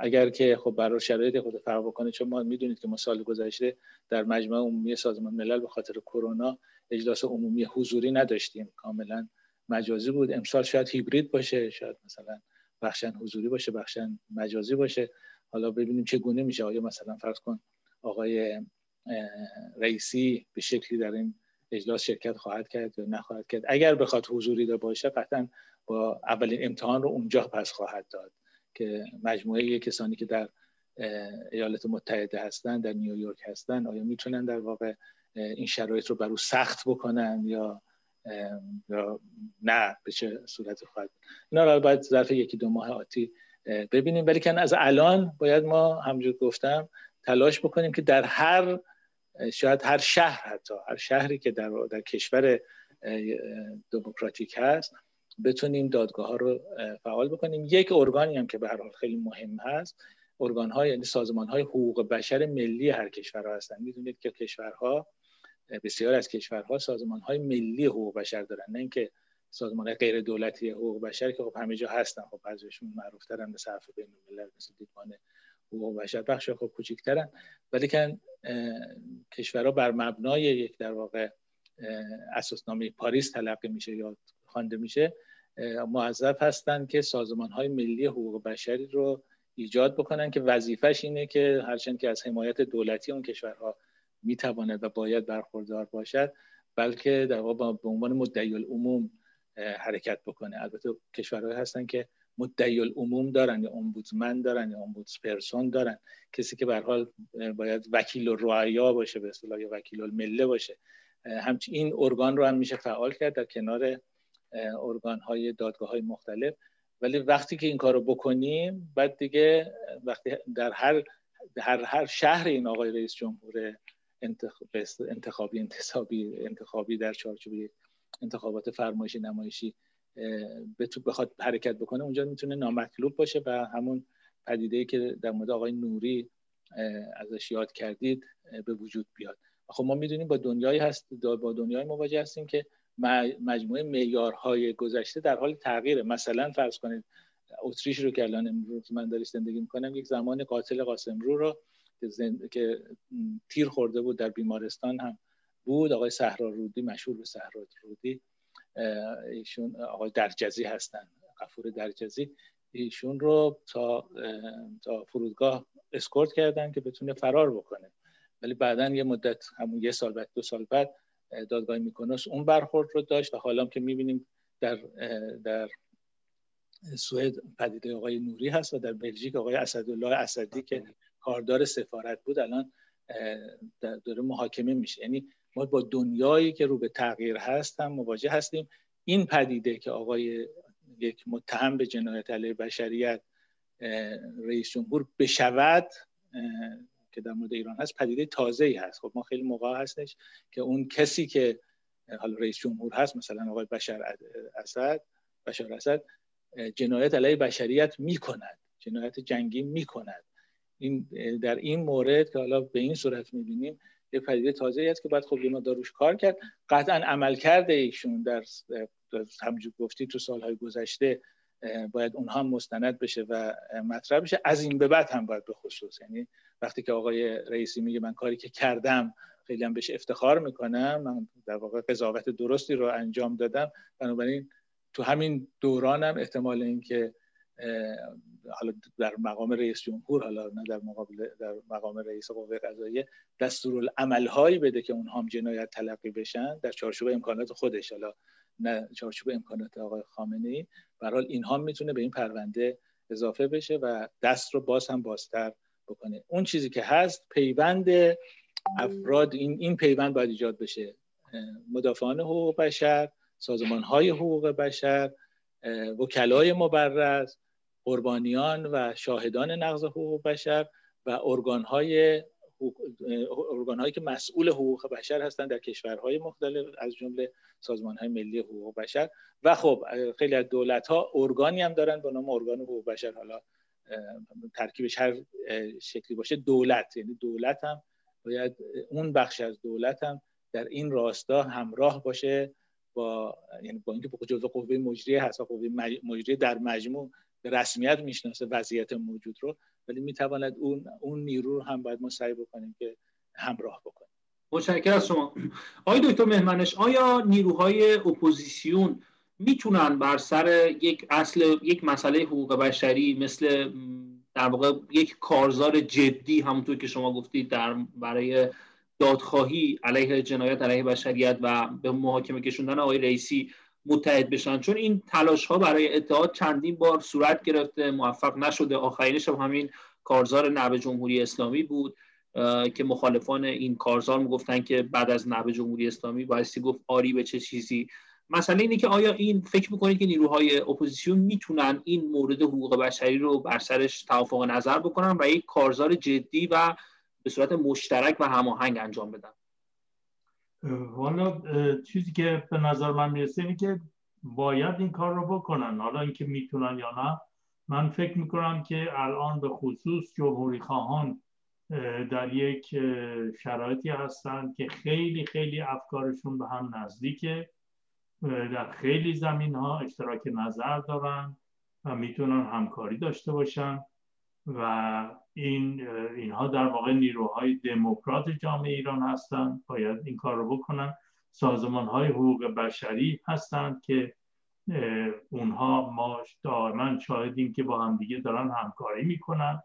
اگر که خب برای شرایط خود فرق بکنه چون ما می‌دونید که ما سال گذشته در مجمع عمومی سازمان ملل به خاطر کرونا اجلاس عمومی حضوری نداشتیم. کاملا مجازی بود. امسال شاید هیبرید باشه شاید مثلا بخشن حضوری باشه بخشن مجازی باشه. حالا ببینیم چگونه میشه. آیا مثلا فرض کن آقای رئیسی به شکلی در این اجلاس شرکت خواهد کرد یا نخواهد کرد؟ اگر بخواد حضوری باشه قطعا با اولین امتحان رو اونجا پس خواهد داد که مجموعه کسانی که در ایالات متحده هستن در نیویورک هستن آیا می‌تونن در واقع این شرایط رو بر او سخت بکنن یا یا نه؟ به چه صورت خواهد؟ اینا رو باید ظرف یکی دو ماه آتی ببینیم. ولی که از الان باید ما همجور گفتم تلاش بکنیم که در هر شاید هر شهر حتی هر شهری که در, در کشور دموکراتیک هست بتونیم دادگاه ها رو فعال بکنیم. یک ارگانی هم که به هر حال خیلی مهم هست. ارگان های یعنی سازمان های حقوق بشر ملی هر کشور هستن. می‌دونید که کشورها بسیار از کشورها سازمان های ملی حقوق بشر دارن. نه اینکه سازمان های غیر دولتی حقوق بشر که خب همه جا هستن. خب بعضیشون معروف ترن مثل صرف بین الملل مثل دیوان حقوق بشر. بخش خب ولی که کشورها بر مبنای یک در واقع اساسنامه پاریس تلقی میشه یا خوانده میشه. موظف هستند که سازمان های ملی حقوق بشری رو ایجاد بکنن که وظیفش اینه که هرچند که از حمایت دولتی اون کشورها می‌تواند و باید برخوردار باشد بلکه در واقع به عنوان مدعی العموم حرکت بکنه. البته کشورهایی هستن که مدعی العموم دارن یا امبودسمن دارن یا پرسون دارن. کسی که به حال باید وکیل الرعایا باشه به اصطلاح وکیل المله باشه. همچنین این ارگان رو هم میشه فعال کرد در کنار ارگان های دادگاه های مختلف. ولی وقتی که این کار رو بکنیم بعد دیگه وقتی در هر در هر شهر این آقای رئیس جمهور انتخابی انتصابی انتخابی در چارچوب انتخابات فرمایشی نمایشی به تو بخواد حرکت بکنه اونجا می‌تونه نامطلوب باشه و همون پدیده که در مورد آقای نوری ازش یاد کردید به وجود بیاد. خب ما می‌دونیم با دنیایی هست با دنیای مواجه هستیم که مجموعه معیارهای گذشته در حال تغییره. مثلا فرض کنید اتریش رو که الان امروز من داری زندگی می‌کنم یک زمان قاتل قاسم رو رو که تیر خورده بود در بیمارستان هم بود. آقای صحرا رودی مشهور به صحرا رودی ایشون آقای درجزی هستن قفور درجزی. ایشون رو تا تا فرودگاه اسکورت کردن که بتونه فرار بکنه. ولی بعدا یه مدت همون یه سال بعد دو سال بعد دادگاه میکنوس اون برخورد رو داشت و حالا که می‌بینیم در در سوئد پدیده آقای نوری هست و در بلژیک آقای اسدالله اسدی که کاردار سفارت بود الان داره محاکمه میشه. یعنی ما با دنیایی که رو به تغییر هست هم مواجه هستیم. این پدیده که آقای یک متهم به جنایت علیه بشریت رئیس جمهور بشود که در مورد ایران هست پدیده تازه ای هست. خب ما خیلی موقع هستش که اون کسی که حالا رئیس جمهور هست مثلا آقای بشار اسد بشار اسد جنایت علیه بشریت می‌کند جنایت جنگی می‌کند. این در این مورد که حالا به این صورت می‌بینیم یه پدیده تازه است که باید خب ما داروش کار کرد. قطعا عمل کرده ایشون در همونجور گفتی تو سالهای گذشته باید اونها مستند بشه و مطرح بشه. از این به بعد هم باید به خصوص یعنی وقتی که آقای رئیسی میگه من کاری که کردم خیلی هم بهش افتخار می‌کنم من در واقع قضاوت درستی رو انجام دادم. بنابراین تو همین دورانم احتمال اینکه حالا در مقام رئیس جمهور حالا نه در مقابل در مقام رئیس قوه قضاییه دستورالعمل هایی بده که اونها هم جنایت تلقی بشن در چارچوب امکانات خودش. حالا نه چارچوب امکانات آقای خامنه ای برحال اینها می‌تونه به این پرونده اضافه بشه و دست رو باز هم بازتر بکنه. اون چیزی که هست پیوند افراد این این پیوند باید ایجاد بشه. مدافعان حقوق بشر سازمان های حقوق بشر وکلای مبرز قربانیان و شاهدان نقض حقوق بشر و ارگان های ارگان هایی که مسئول حقوق بشر هستند در کشورهای مختلف از جمله سازمان های ملی حقوق بشر. و خب خیلی از دولت ها ارگانی هم دارن به نام ارگان حقوق بشر. حالا ترکیبش هر شکلی باشه دولت. یعنی دولت هم باید اون بخش از دولت هم در این راستا همراه باشه با یعنی با اینکه جزء قوه مجریه هست و قوه مجریه در مجموع به رسمیت می‌شناسه وضعیت موجود رو ولی می‌تواند اون اون نیرو رو هم باید ما سعی بکنیم که همراه بکنیم. متشکرم از شما. آقای دکتر مهمنش آیا نیروهای اپوزیسیون می‌تونن بر سر یک اصل یک مسئله حقوق بشری مثل در واقع یک کارزار جدی همونطور که شما گفتید در برای دادخواهی علیه جنایت علیه بشریت و به محاکمه کشوندن آقای رئیسی متحد بشن. چون این تلاش ها برای اتحاد چندین بار صورت گرفته موفق نشده. آخرینش هم همین کارزار نه به جمهوری اسلامی بود که مخالفان این کارزار می‌گفتن که بعد از نه به جمهوری اسلامی بایستی گفت آری به چه چیزی. مسئله اینه که آیا این فکر می‌کنید که نیروهای اپوزیسیون می‌تونن این مورد حقوق بشری رو بر سرش توافق نظر بکنن و یک کارزار جدی و به صورت مشترک و هماهنگ انجام بدن؟ والا چیزی که به نظر من می‌رسه اینه که باید این کار رو بکنن. حالا اینکه می‌تونن یا نه من فکر می‌کنم که الان به خصوص جمهوری خواهان در یک شرایطی هستند که خیلی خیلی افکارشون به هم نزدیکه. در خیلی زمین ها اشتراک نظر دارن و می‌تونن همکاری داشته باشن و این اینها در واقع نیروهای دموکرات جامعه ایران هستند باید این کار رو بکنن. سازمان های حقوق بشری هستند که اونها ما دائما شاهدیم که با همدیگه دارن همکاری می‌کنن.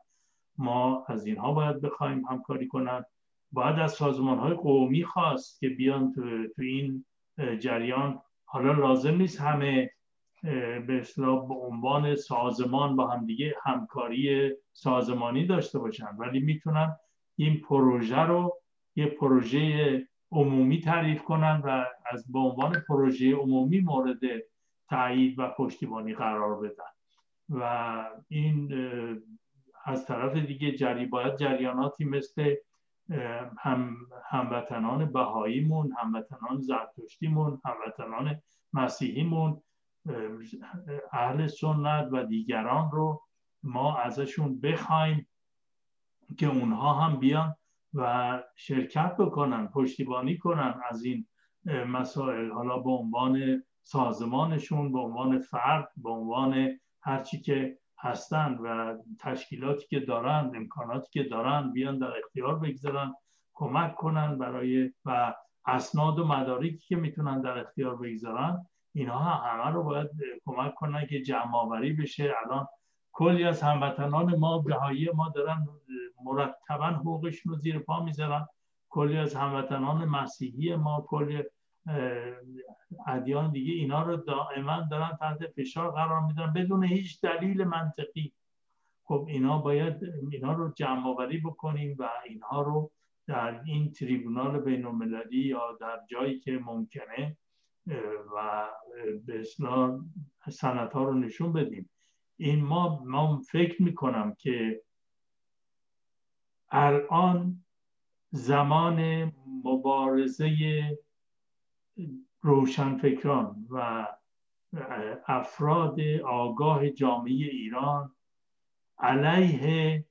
ما از اینها باید بخوایم همکاری کنن. باید از سازمان های قومی خواست که بیان تو, تو این جریان حالا لازم نیست همه به اصطلاح به عنوان سازمان با همدیگه همکاری سازمانی داشته باشن. ولی می‌تونن این پروژه رو یه پروژه عمومی تعریف کنن و از به عنوان پروژه عمومی مورد تایید و پشتیبانی قرار بدن. و این از طرف دیگه جری باید جریاناتی مثل هم هموطنان بهاییمون هموطنان زرتشتیمون هموطنان مسیحیمون اهل سنت و دیگران رو ما ازشون بخوایم که اونها هم بیان و شرکت بکنن پشتیبانی کنن از این مسائل. حالا به عنوان سازمانشون به عنوان فرد به عنوان هرچی که هستند و تشکیلاتی که دارند امکاناتی که دارند بیان در اختیار بگذارن کمک کنن برای و اسناد و مدارکی که می‌تونن در اختیار بگذارن. اینها همه رو باید کمک کنن که جمع آوری بشه. الان کلی از هموطنان ما جهایی ما دارن مرتبا حقوقشون رو زیر پا می‌ذارن. کلی از هموطنان مسیحی ما کلی ادیان دیگه اینا رو دائما دارن تحت فشار قرار میدن بدون هیچ دلیل منطقی. خب اینا باید اینا رو جمع آوری بکنیم و اینها رو در این تریبونال بین المللی یا در جایی که ممکنه و به اصلاح سنت ها رو نشون بدیم. این ما ما فکر می‌کنم که الان زمان مبارزه روشنفکران و افراد آگاه جامعه ایران علیه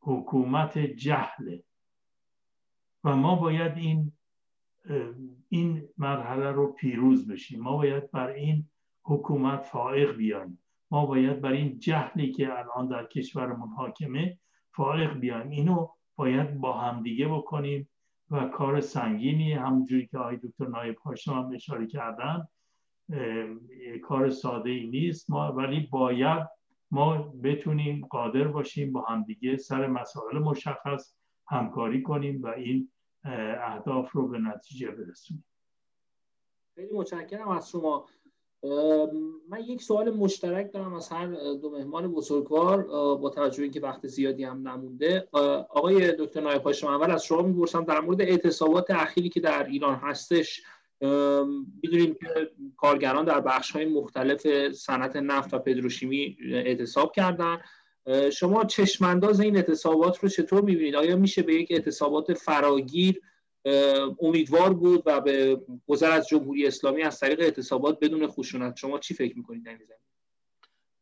حکومت جهله و ما باید این این مرحله رو پیروز بشیم. ما باید بر این حکومت فائق بیایم. ما باید بر این جهلی که الان در کشورمون حاکمه فائق بیایم. اینو باید با همدیگه بکنیم. و کار سنگینی همونجوری که آقای دکتر نایب هاشم هم اشاره کردن کار ساده ای نیست. ما ولی باید ما بتونیم قادر باشیم با همدیگه سر مسائل مشخص همکاری کنیم و این اهداف رو به نتیجه برسونیم. خیلی متشکرم از شما. من یک سوال مشترک دارم از هر دو مهمان بزرگوار با توجه اینکه وقت زیادی هم نمونده. آقای دکتر نایب هاشم اول از شما می‌پرسم در مورد اعتصابات اخیری که در ایران هستش می‌دونیم که کارگران در بخش های مختلف صنعت نفت و پتروشیمی اعتصاب کردن. شما چشمانداز این اعتصابات رو چطور می‌بینید؟ آیا میشه به یک اعتصابات فراگیر امیدوار بود و به گذر از جمهوری اسلامی از طریق اعتصابات بدون خشونت. شما چی فکر می‌کنید در این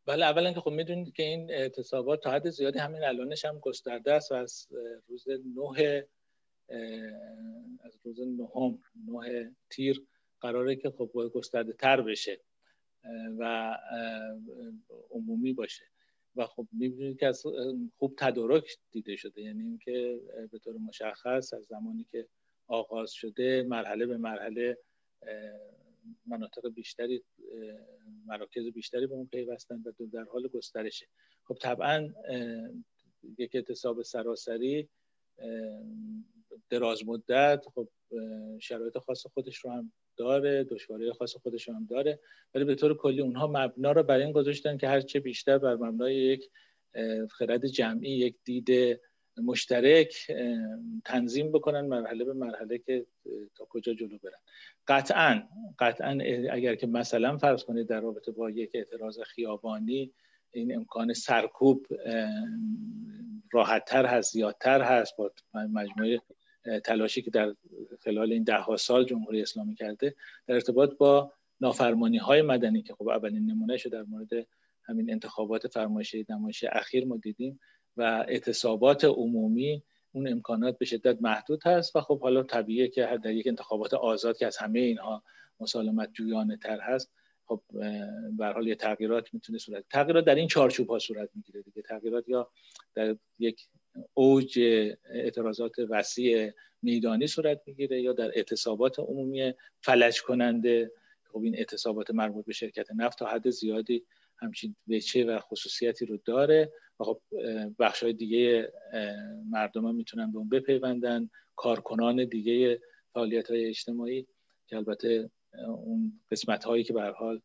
بله اولا که خب می‌دونید که این اعتصابات تا حد زیادی همین الانش هم گسترده است و از روز نه از روز نهم نه تیر قراره که خب گسترده تر بشه و عمومی باشه. و خب می‌بینید که خوب تدارک دیده شده یعنی اینکه به طور مشخص از زمانی که آغاز شده مرحله به مرحله مناطق بیشتری مراکز بیشتری به اون پیوستن و در حال گسترشه. خب طبعا یک اعتصاب سراسری دراز مدت خب شرایط خاص خودش رو هم داره دشواری خاص خودش رو هم داره ولی به طور کلی اونها مبنا رو برای این گذاشتن که هرچه بیشتر بر مبنای یک خرد جمعی یک دید مشترک تنظیم بکنن مرحله به مرحله که تا کجا جلو برن. قطعا قطعا اگر که مثلا فرض کنید در رابطه با یک اعتراض خیابانی این امکان سرکوب راحتتر هست زیادتر هست با مجموعه تلاشی که در خلال این ده ها سال جمهوری اسلامی کرده در ارتباط با نافرمانی های مدنی که خب اولین نمونه در مورد همین انتخابات فرمایشی نمایش اخیر ما دیدیم. و اعتصابات عمومی اون امکانات به شدت محدود هست و خب حالا طبیعیه که در یک انتخابات آزاد که از همه اینها مسالمت جویانه تر هست خب به حال یه تغییرات می‌تونه صورت تغییرات در این چارچوب ها صورت می‌گیره دیگه. تغییرات یا در یک اوج اعتراضات وسیع میدانی صورت می‌گیره یا در اعتصابات عمومی فلج کننده خب این اعتصابات مربوط به شرکت نفت تا حد زیادی همچین وچه و خصوصیتی رو داره. و خب بخش های دیگه مردم هم می‌تونن به اون بپیوندن. کارکنان دیگه فعالیت های اجتماعی که البته اون قسمت هایی که به حال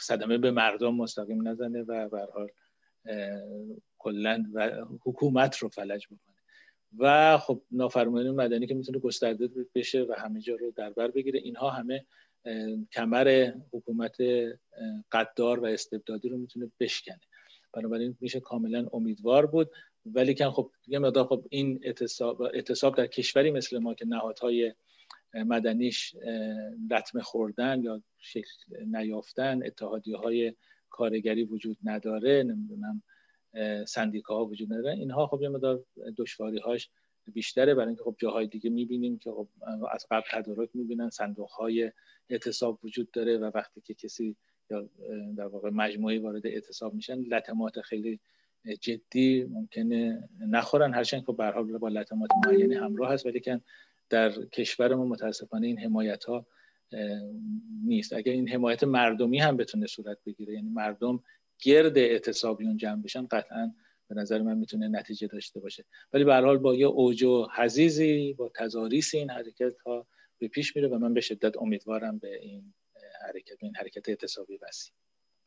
صدمه به مردم مستقیم نزنه و به حال کلا و حکومت رو فلج بکنه. و خب نافرمانی مدنی که می‌تونه گسترده بشه و همه جا رو در بر بگیره. اینها همه کمر حکومت قدار و استبدادی رو می‌تونه بشکنه. بنابراین میشه کاملا امیدوار بود. ولی که خب یه مقدار خب این اعتصاب, اعتصاب در کشوری مثل ما که نهادهای مدنیش لطمه خوردن یا شکل نیافتن اتحادی های کارگری وجود نداره نمی‌دونم سندیکاها وجود نداره اینها خب یه مقدار دشواری هاش بیشتره. برای اینکه خب جاهای دیگه می‌بینیم که خب از قبل تدارک می‌بینن صندوق های اعتصاب وجود داره و وقتی که کسی یا در واقع مجموعه وارد اعتصاب میشن لطمات خیلی جدی ممکنه نخورن. هرچند که به با لطمات معینی همراه هست ولی که در کشورمون متاسفانه این حمایت ها نیست. اگر این حمایت مردمی هم بتونه صورت بگیره یعنی مردم گرد اعتصابیون جمع بشن قطعا به نظر من می‌تونه نتیجه داشته باشه. ولی به حال با یه اوج و حزیزی با تزاریس این حرکت ها به پیش میره و من به شدت امیدوارم به این حرکت این حرکت اعتصابی وسیع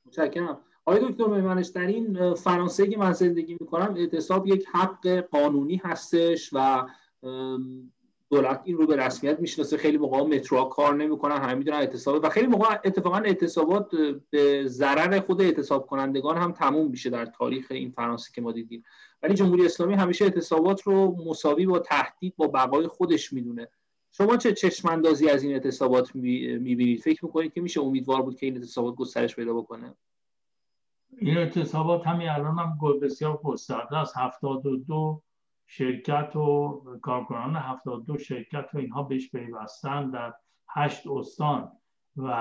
متشکرم. آقای دکتر میمنش در این فرانسه که من زندگی می‌کنم اعتصاب یک حق قانونی هستش و دولت این رو به رسمیت می‌شناسه. خیلی موقع مترو کار نمی‌کنن همه می‌دونن اعتصاب و خیلی موقع اتفاقا اعتصابات به ضرر خود اعتصاب کنندگان هم تموم میشه در تاریخ این فرانسه که ما دیدیم. ولی جمهوری اسلامی همیشه اعتصابات رو مساوی با تهدید با بقای خودش می‌دونه. شما چه چشم اندازی از این اعتصابات می‌بینید؟ فکر می‌کنید که میشه امیدوار بود که این اعتصابات گسترش پیدا بکنه؟ این اعتصابات همین الان هم بسیار گسترده از 72 شرکت و کارکنان 72 شرکت و اینها بهش پیوستن در هشت استان و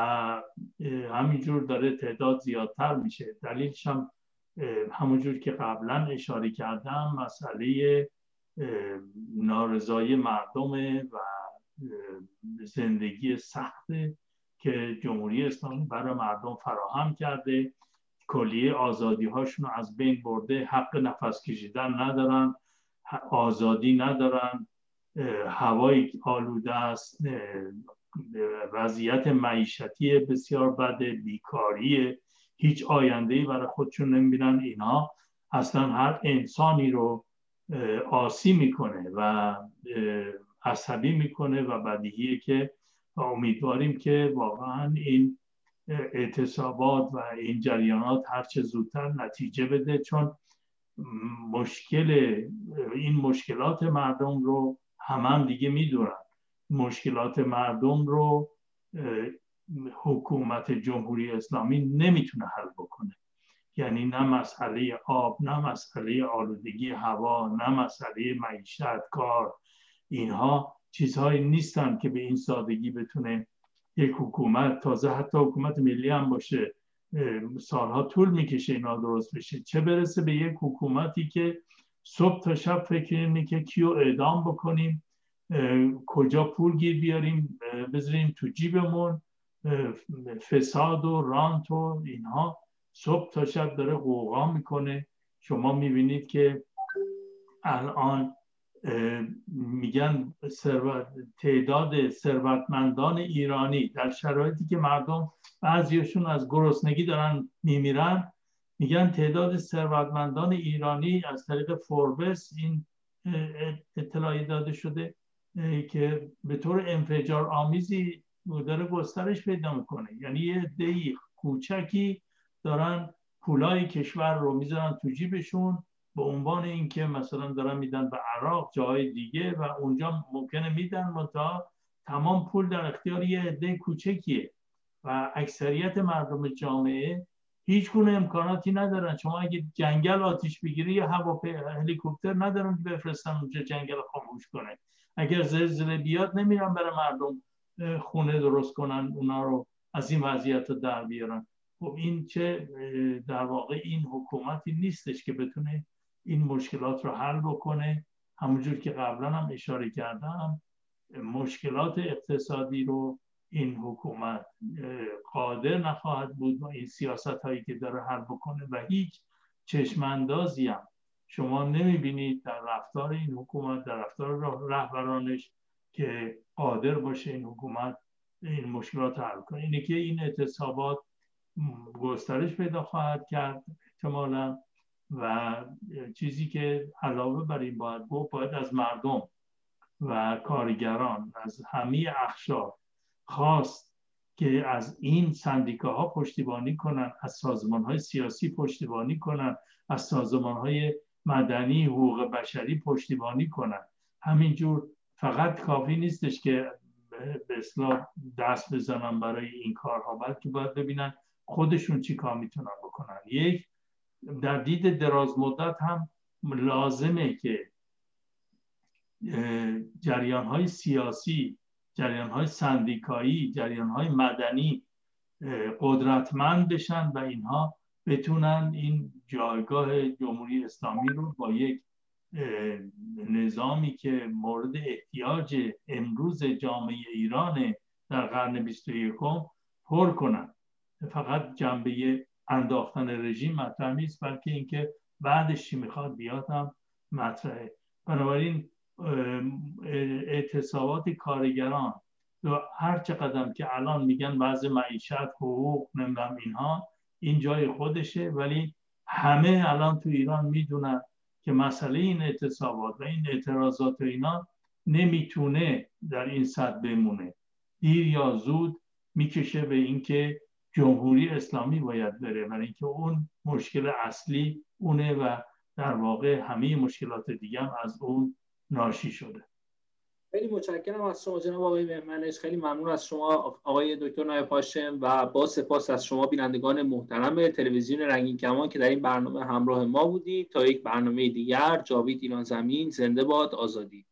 همینجور داره تعداد زیادتر میشه. دلیلش هم همونجور که قبلا اشاره کردم مسئله نارضایی مردم و زندگی سخت که جمهوری اسلامی برای مردم فراهم کرده. کلیه آزادی هاشون رو از بین برده. حق نفس کشیدن ندارن آزادی ندارن. هوای آلوده است. وضعیت معیشتی بسیار بده بیکاری هیچ آینده برای خودشون نمی‌بینن. اینا اصلا هر انسانی رو آسی می‌کنه و عصبی می‌کنه و بدیهیه که امیدواریم که واقعا این اعتصابات و این جریانات هرچه زودتر نتیجه بده چون مشکل این مشکلات مردم رو هم, هم دیگه می‌دونن. مشکلات مردم رو حکومت جمهوری اسلامی نمی‌تونه حل بکنه. یعنی نه مسئله آب نه مسئله آلودگی هوا نه مسئله معیشت کار. اینها چیزهایی نیستن که به این سادگی بتونه یک حکومت تازه حتی حکومت ملی هم باشه سالها طول می‌کشه اینا درست بشه. چه برسه به یک حکومتی که صبح تا شب فکر اینه که کیو اعدام بکنیم کجا پول گیر بیاریم بذاریم تو جیبمون فساد و رانت و اینها. صبح تا شب داره قوقا می‌کنه. شما می‌بینید که الان میگن تعداد ثروتمندان ایرانی در شرایطی که مردم بعضیشون از گرسنگی دارن میمیرن میگن تعداد ثروتمندان ایرانی از طریق فوربس این اطلاعی داده شده که به طور انفجار آمیزی داره گسترش پیدا می‌کنه. یعنی یه دی کوچکی دارن پولای کشور رو می‌ذارن تو جیبشون. به عنوان اینکه مثلا دارن میدن به عراق جای دیگه و اونجا ممکنه میدن تا تمام پول در اختیار یه عده کوچکیه و اکثریت مردم جامعه هیچ گونه امکاناتی ندارن. شما اگه جنگل آتیش بگیری یا هواپیما هلیکوپتر ندارن که بفرستن اونجا جنگل خاموش کنه. اگر زلزله بیاد نمیرن برای مردم خونه درست کنن اونا رو از این وضعیت رو در بیارن. خب این چه در واقع این حکومتی نیستش که بتونه این مشکلات رو حل بکنه. همونجور که قبلا هم اشاره کردم مشکلات اقتصادی رو این حکومت قادر نخواهد بود و این سیاست هایی که داره حل بکنه و هیچ چشماندازی هم شما نمی‌بینید در رفتار این حکومت در رفتار رهبرانش که قادر باشه این حکومت این مشکلات حل کنه. اینه که این اعتصابات گسترش پیدا خواهد کرد. احتمالا و چیزی که علاوه بر این باید گفت باید از مردم و کارگران از همه اخشار خواست که از این سندیکاها پشتیبانی کنند از سازمان های سیاسی پشتیبانی کنند از سازمان های مدنی حقوق بشری پشتیبانی کنند همینجور فقط کافی نیستش که به اصلاح دست بزنن برای این کارها بلکه باید ببینن خودشون چی کار می‌تونن بکنن. یک در دید دراز مدت هم لازمه که جریان های سیاسی جریان های سندیکایی جریان های مدنی قدرتمند بشن و اینها بتونن این جایگاه جمهوری اسلامی رو با یک نظامی که مورد احتیاج امروز جامعه ایران در قرن 21 پر کنن. فقط جنبه انداختن رژیم مطرح نیست بلکه اینکه بعدش چی می‌خواد بیاد هم مطرحه. بنابراین اعتصابات کارگران هر چه قدم که الان میگن بعض معیشت حقوق نمی‌دونم اینها این جای خودشه. ولی همه الان تو ایران می‌دونن که مسئله این اعتصابات و این اعتراضات و اینا نمی‌تونه در این صد بمونه. دیر یا زود می‌کشه به اینکه جمهوری اسلامی باید بره برای اینکه اون مشکل اصلی اونه و در واقع همه مشکلات دیگه هم از اون ناشی شده. خیلی متشکرم از شما جناب آقای مهمنش خیلی ممنون از شما آقای دکتر نایب هاشم و با سپاس از شما بینندگان محترم تلویزیون رنگین کمان که در این برنامه همراه ما بودید. تا یک برنامه دیگر جاوید ایران زمین زنده باد آزادی.